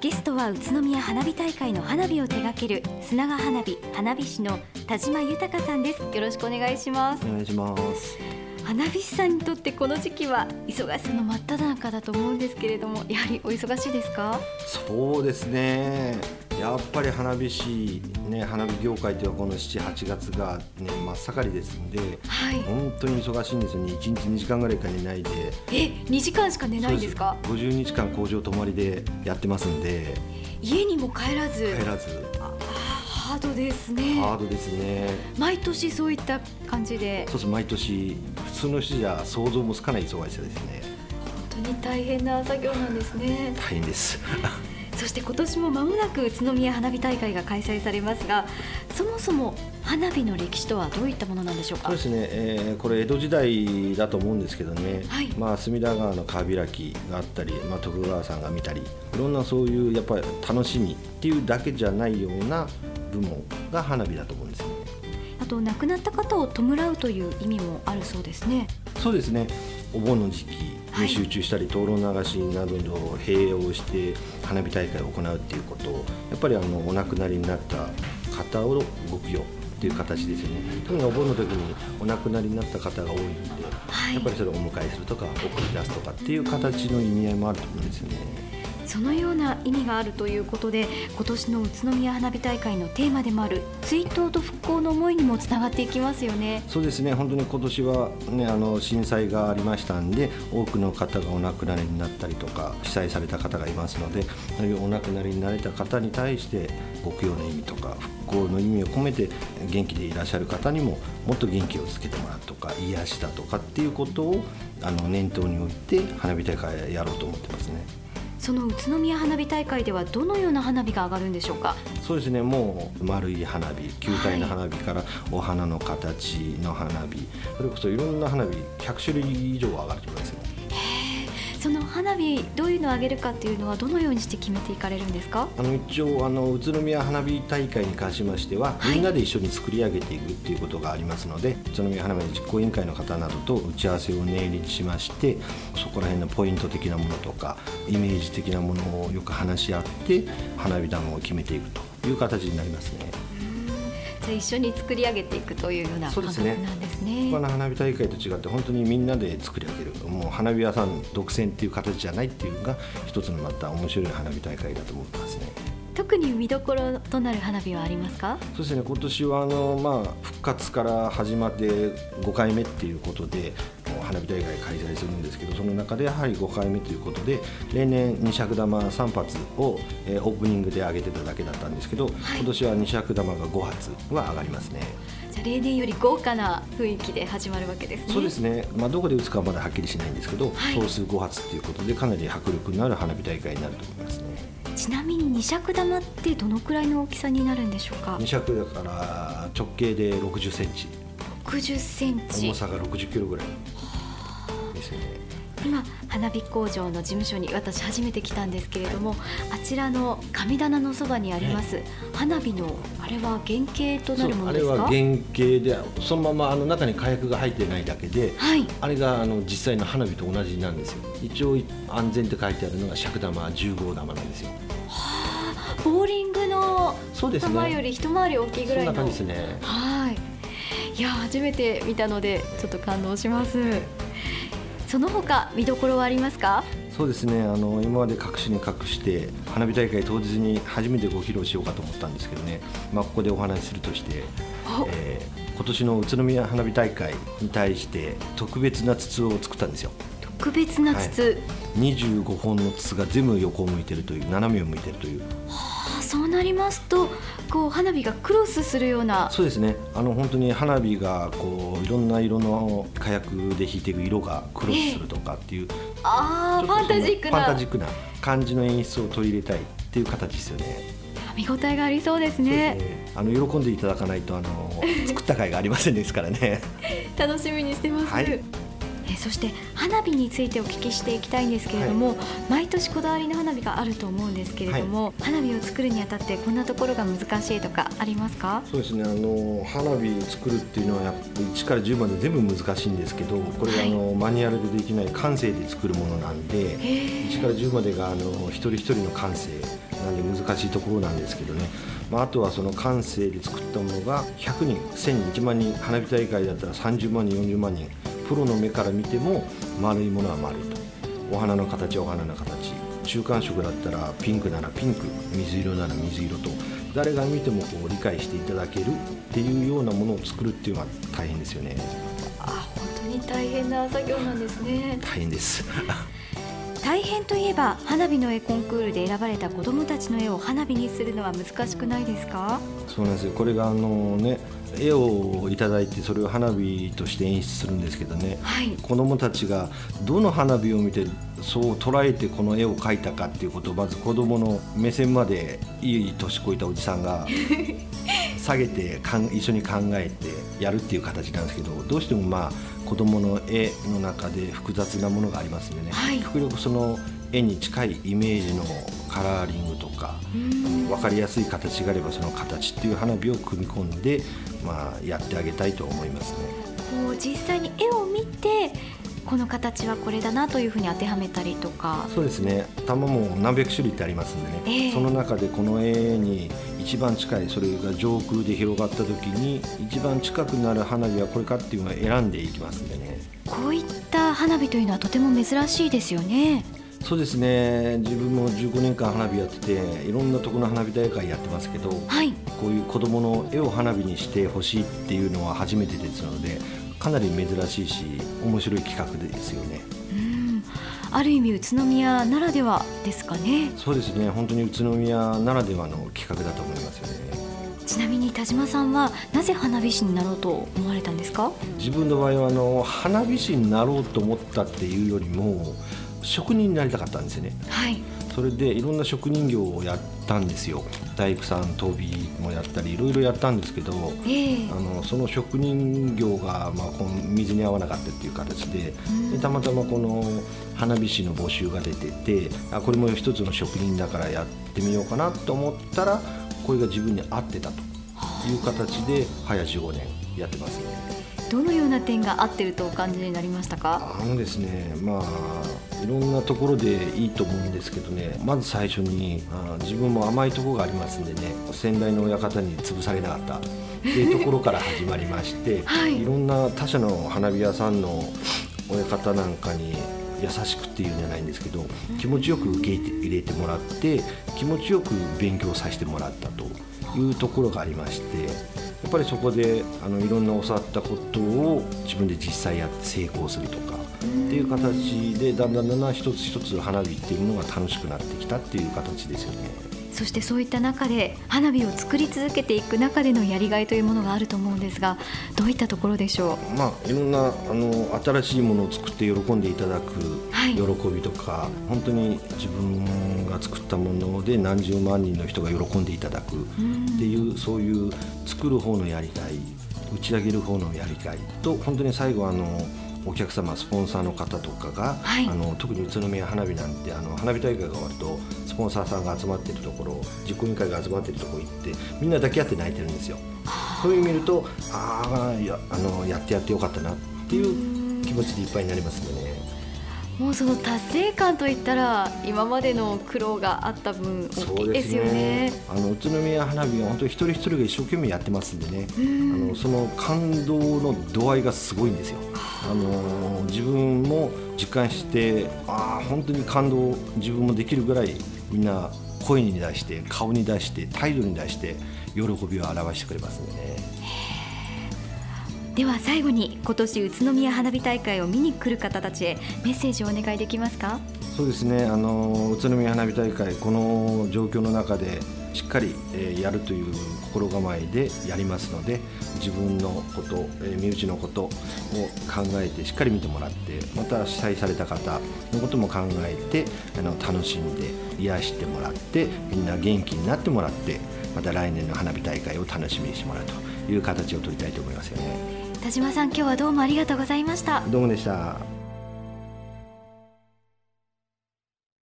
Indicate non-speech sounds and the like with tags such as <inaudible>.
ゲストは宇都宮花火大会の花火を手掛ける砂川花火花火師の田島豊さんです。よろしくお願いします。お願いします。花火師さんにとってこの時期は忙しさの真っ只中だと思うんですけれどもやはりお忙しいですか？そうですねやっぱり花火師、ね、花火業界というのはこの7、8月が、ね、真っ盛りですので、はい、本当に忙しいんですよね、1日2時間ぐらいか寝ないで、え2時間しか寝ないんですか？す50日間工場泊まりでやってますんで、家にも帰らず、帰らずハードですね。ハードですね。毎年そういった感じで。そうです毎年普通の人じゃ想像もつかない忙しさですね。本当に大変な作業なんですね。大変です。そして今年も間もなく宇都宮花火大会が開催されますがそもそも花火の歴史とはどういったものなんでしょうか？そうですね、えー、これ江戸時代だと思うんですけどね、はい、まあ、隅田川の川開きがあったり、まあ、徳川さんが見たりいろんなそういうやっぱり楽しみっていうだけじゃないような部門が花火だと思うんですよね。あと亡くなった方を弔うという意味もあるそうですね。そうですね。お盆の時期に集中したり、灯籠流しなどを併用して花火大会を行うっていうことをやっぱりあのお亡くなりになった方をご供養っていう形ですよね特にお盆の時にお亡くなりになった方が多いんで、はい、やっぱりそれをお迎えするとか送り出すとかっていう形の意味合いもあると思うんですよね。そのような意味があるということで今年の宇都宮花火大会のテーマでもある追悼と復興の思いにもつながっていきますよねそうですね本当に今年は、ね、あの震災がありましたんで多くの方がお亡くなりになったりとか被災された方がいますのでそういうお亡くなりになれた方に対してご供養の意味とか復興の意味を込めて元気でいらっしゃる方にももっと元気をつけてもらうとか癒しだとかっていうことをあの念頭に置いて花火大会やろうと思ってますね。その宇都宮花火大会ではどのような花火が上がるんでしょうか？そうですね。もう丸い花火球体の花火からお花の形の花火、それこそいろんな花火100種類以上上がると思いますよその花火どういうのをあげるかっていうのはどのようにして決めていかれるんですか？あの一応あの宇都宮花火大会に関しましては、はい、みんなで一緒に作り上げていくっていうことがありますので宇都宮花火実行委員会の方などと打ち合わせを念入りにしましてそこら辺のポイント的なものとかイメージ的なものをよく話し合って花火玉を決めていくという形になりますね。じゃ一緒に作り上げていくというような感覚なんですね。他の花火大会と違って本当にみんなで作り上げるもう花火屋さん独占っていう形じゃないっていうのが一つのまた面白い花火大会だと思ってますね。特に見どころとなる花火はありますか？そうですね今年はあの、まあ、復活から始まって5回目っていうことで花火大会開催するんですけどその中でやはり5回目ということで例年二尺玉3発を、えー、オープニングで上げてただけだったんですけど、はい、今年は二尺玉が5発は上がりますね。じゃ例年より豪華な雰囲気で始まるわけですね。そうですね。まあどこで打つかはまだはっきりしないんですけど、はい、総数5発ということでかなり迫力のある花火大会になると思いますね。ちなみに二尺玉ってどのくらいの大きさになるんでしょうか？二尺だから直径で60センチ。60センチ。重さが60キロぐらい。ですよね。今花火工場の事務所に私初めて来たんですけれどもあちらの神棚のそばにあります、花火のあれは原型となるものですか？あれは原型でそのままあの中に火薬が入ってないだけで、はい、あれがあの実際の花火と同じなんですよ。一応安全って書いてあるのが尺玉10号玉なんですよ。はあボーリングの玉より一回り大きいぐらいの。そんな感じですね。はい。いや初めて見たのでちょっと感動しますその他見どころはありますか？そうですね。あの今まで隠しに隠して花火大会当日に初めてご披露しようかと思ったんですけどね、まあ、ここでお話しするとして、えー、今年の宇都宮花火大会に対して特別な筒を作ったんですよ。特別な筒、はい、25本の筒が全部横を向いてるという斜めを向いてるという。はあ、そうなりますとこう花火がクロスするようなそうですねあの本当に花火がこういろんな色の火薬で引いていく色がクロスするとかっていう、えー、ああファンタジックなファンタジックな感じの演出を取り入れたいっていう形ですよね。見応えがありそうですね。すねあの喜んでいただかないとあの作った甲斐がありませんですからね。楽しみにしてます。はいえそして花火についてお聞きしていきたいんですけれども、はい、毎年こだわりの花火があると思うんですけれども、はい、花火を作るにあたってこんなところが難しいとかありますか？そうですねあの花火作るっていうのはやっぱ1から10まで全部難しいんですけどこれがあの、はい、マニュアルでできない感性で作るものなんで1から10までがあの一人一人の感性なんで難しいところなんですけどね。まあ、あとはその感性で作ったものが100人1000人1万人花火大会だったら30万人40万人プロの目から見ても丸いものは丸いと。お花の形はお花の形。中間色だったらピンクならピンク。水色なら水色と。誰が見てもこう理解していただける。っていうようなものを作るっていうのは大変ですよね。あ本当に大変な作業なんですね。大変です。<laughs> 大変といえば花火の絵コンクールで選ばれた子どもたちの絵を花火にするのは難しくないですか？そうなんですよ。これがあのね絵をいただいてそれを花火として演出するんですけどね、はい、子どもたちがどの花火を見てそう捉えてこの絵を描いたかっていうことをまず子どもの目線までいい年こいたおじさんが <laughs> 下げてかん一緒に考えてやるっていう形なんですけどどうしてもまあ子どもの絵の中で複雑なものがありますんでね、はい、極力その絵に近いイメージのカラーリングとか分かりやすい形があればその形っていう花火を組み込んで、まあ、やってあげたいと思いますね。こう実際に絵を見てこの形はこれだなというふうに当てはめたりとか。そうですね。玉も何百種類ってありますんでね、えー、その中でこの絵に一番近いそれが上空で広がった時に一番近くなる花火はこれかっていうのを選んでいきますんでね。こういった花火というのはとても珍しいですよねそうですね自分も15年間花火やってていろんなところの花火大会やってますけど、はい、こういう子どもの絵を花火にしてほしいっていうのは初めてですのでかなり珍しいし面白い企画ですよね。ある意味宇都宮ならではですかね。そうですね。本当に宇都宮ならではの企画だと思いますよね。ちなみに田島さんはなぜ花火師になろうと思われたんですか？自分の場合はあの花火師になろうと思ったっていうよりも職人になりたかったんですよね。はいそれでいろんな職人業をやったんですよ大工さん飛びもやったりいろいろやったんですけど、えー、あのその職人業が、まあ、この水に合わなかったっていう形ででたまたまこの花火師の募集が出ててあこれも一つの職人だからやってみようかなと思ったらこれが自分に合ってたという形で早15年やってますね。どのような点が合ってるとお感じになりましたか？あのですねまあいろんなところでいいと思うんですけどねまず最初にあ自分も甘いところがありますんでね先代の親方に潰されなかった。っていうところから始まりまして、<laughs> はい、いろんな他社の花火屋さんの親方なんかに優しくっていうんじゃないんですけど気持ちよく受け入れてもらって気持ちよく勉強させてもらったというところがありましてぱりそこであのいろんな教わったことを自分で実際やって成功するとかっていう形でだんだんだんだん一つ一つ花火っていうものが楽しくなってきたっていう形ですよね。そしてそういった中で花火を作り続けていく中でのやりがいというものがあると思うんですがどういったところでしょう、まあ、いろんなあの新しいものを作って喜んでいただく喜びとか、はい、本当に自分が作ったもので何十万人の人が喜んでいただくっていうそういう作る方のやりがい打ち上げる方のやりがいと本当に最後あのお客様スポンサーの方とかが、はい、あの特に宇都宮花火なんてあの花火大会が終わるとスポンサーさんが集まっているところ実行委員会が集まっているところ行ってみんな抱き合って泣いてるんですよ。そういう見るとああやあのやってやってよかったなっていう気持ちでいっぱいになりますね。もうその達成感といったら今までの苦労があった分大きいですよね、ね、あの宇都宮花火は本当に一人一人が一生懸命やってますんでね。あのその感動の度合いがすごいんですよ。あの自分も実感してああ本当に感動自分もできるぐらいみんな声に出して顔に出して態度に出して喜びを表してくれますんでねでは最後に今年宇都宮花火大会を見に来る方たちへメッセージをお願いできますか？そうですねあの宇都宮花火大会この状況の中でしっかり、えー、やるという心構えでやりますので自分のこと、えー、身内のことを考えてしっかり見てもらってまた主催された方のことも考えてあの楽しんで癒してもらってみんな元気になってもらってまた来年の花火大会を楽しみにしてもらうという形を取りたいと思いますよね。田島さん今日はどうもありがとうございました。どうもでした。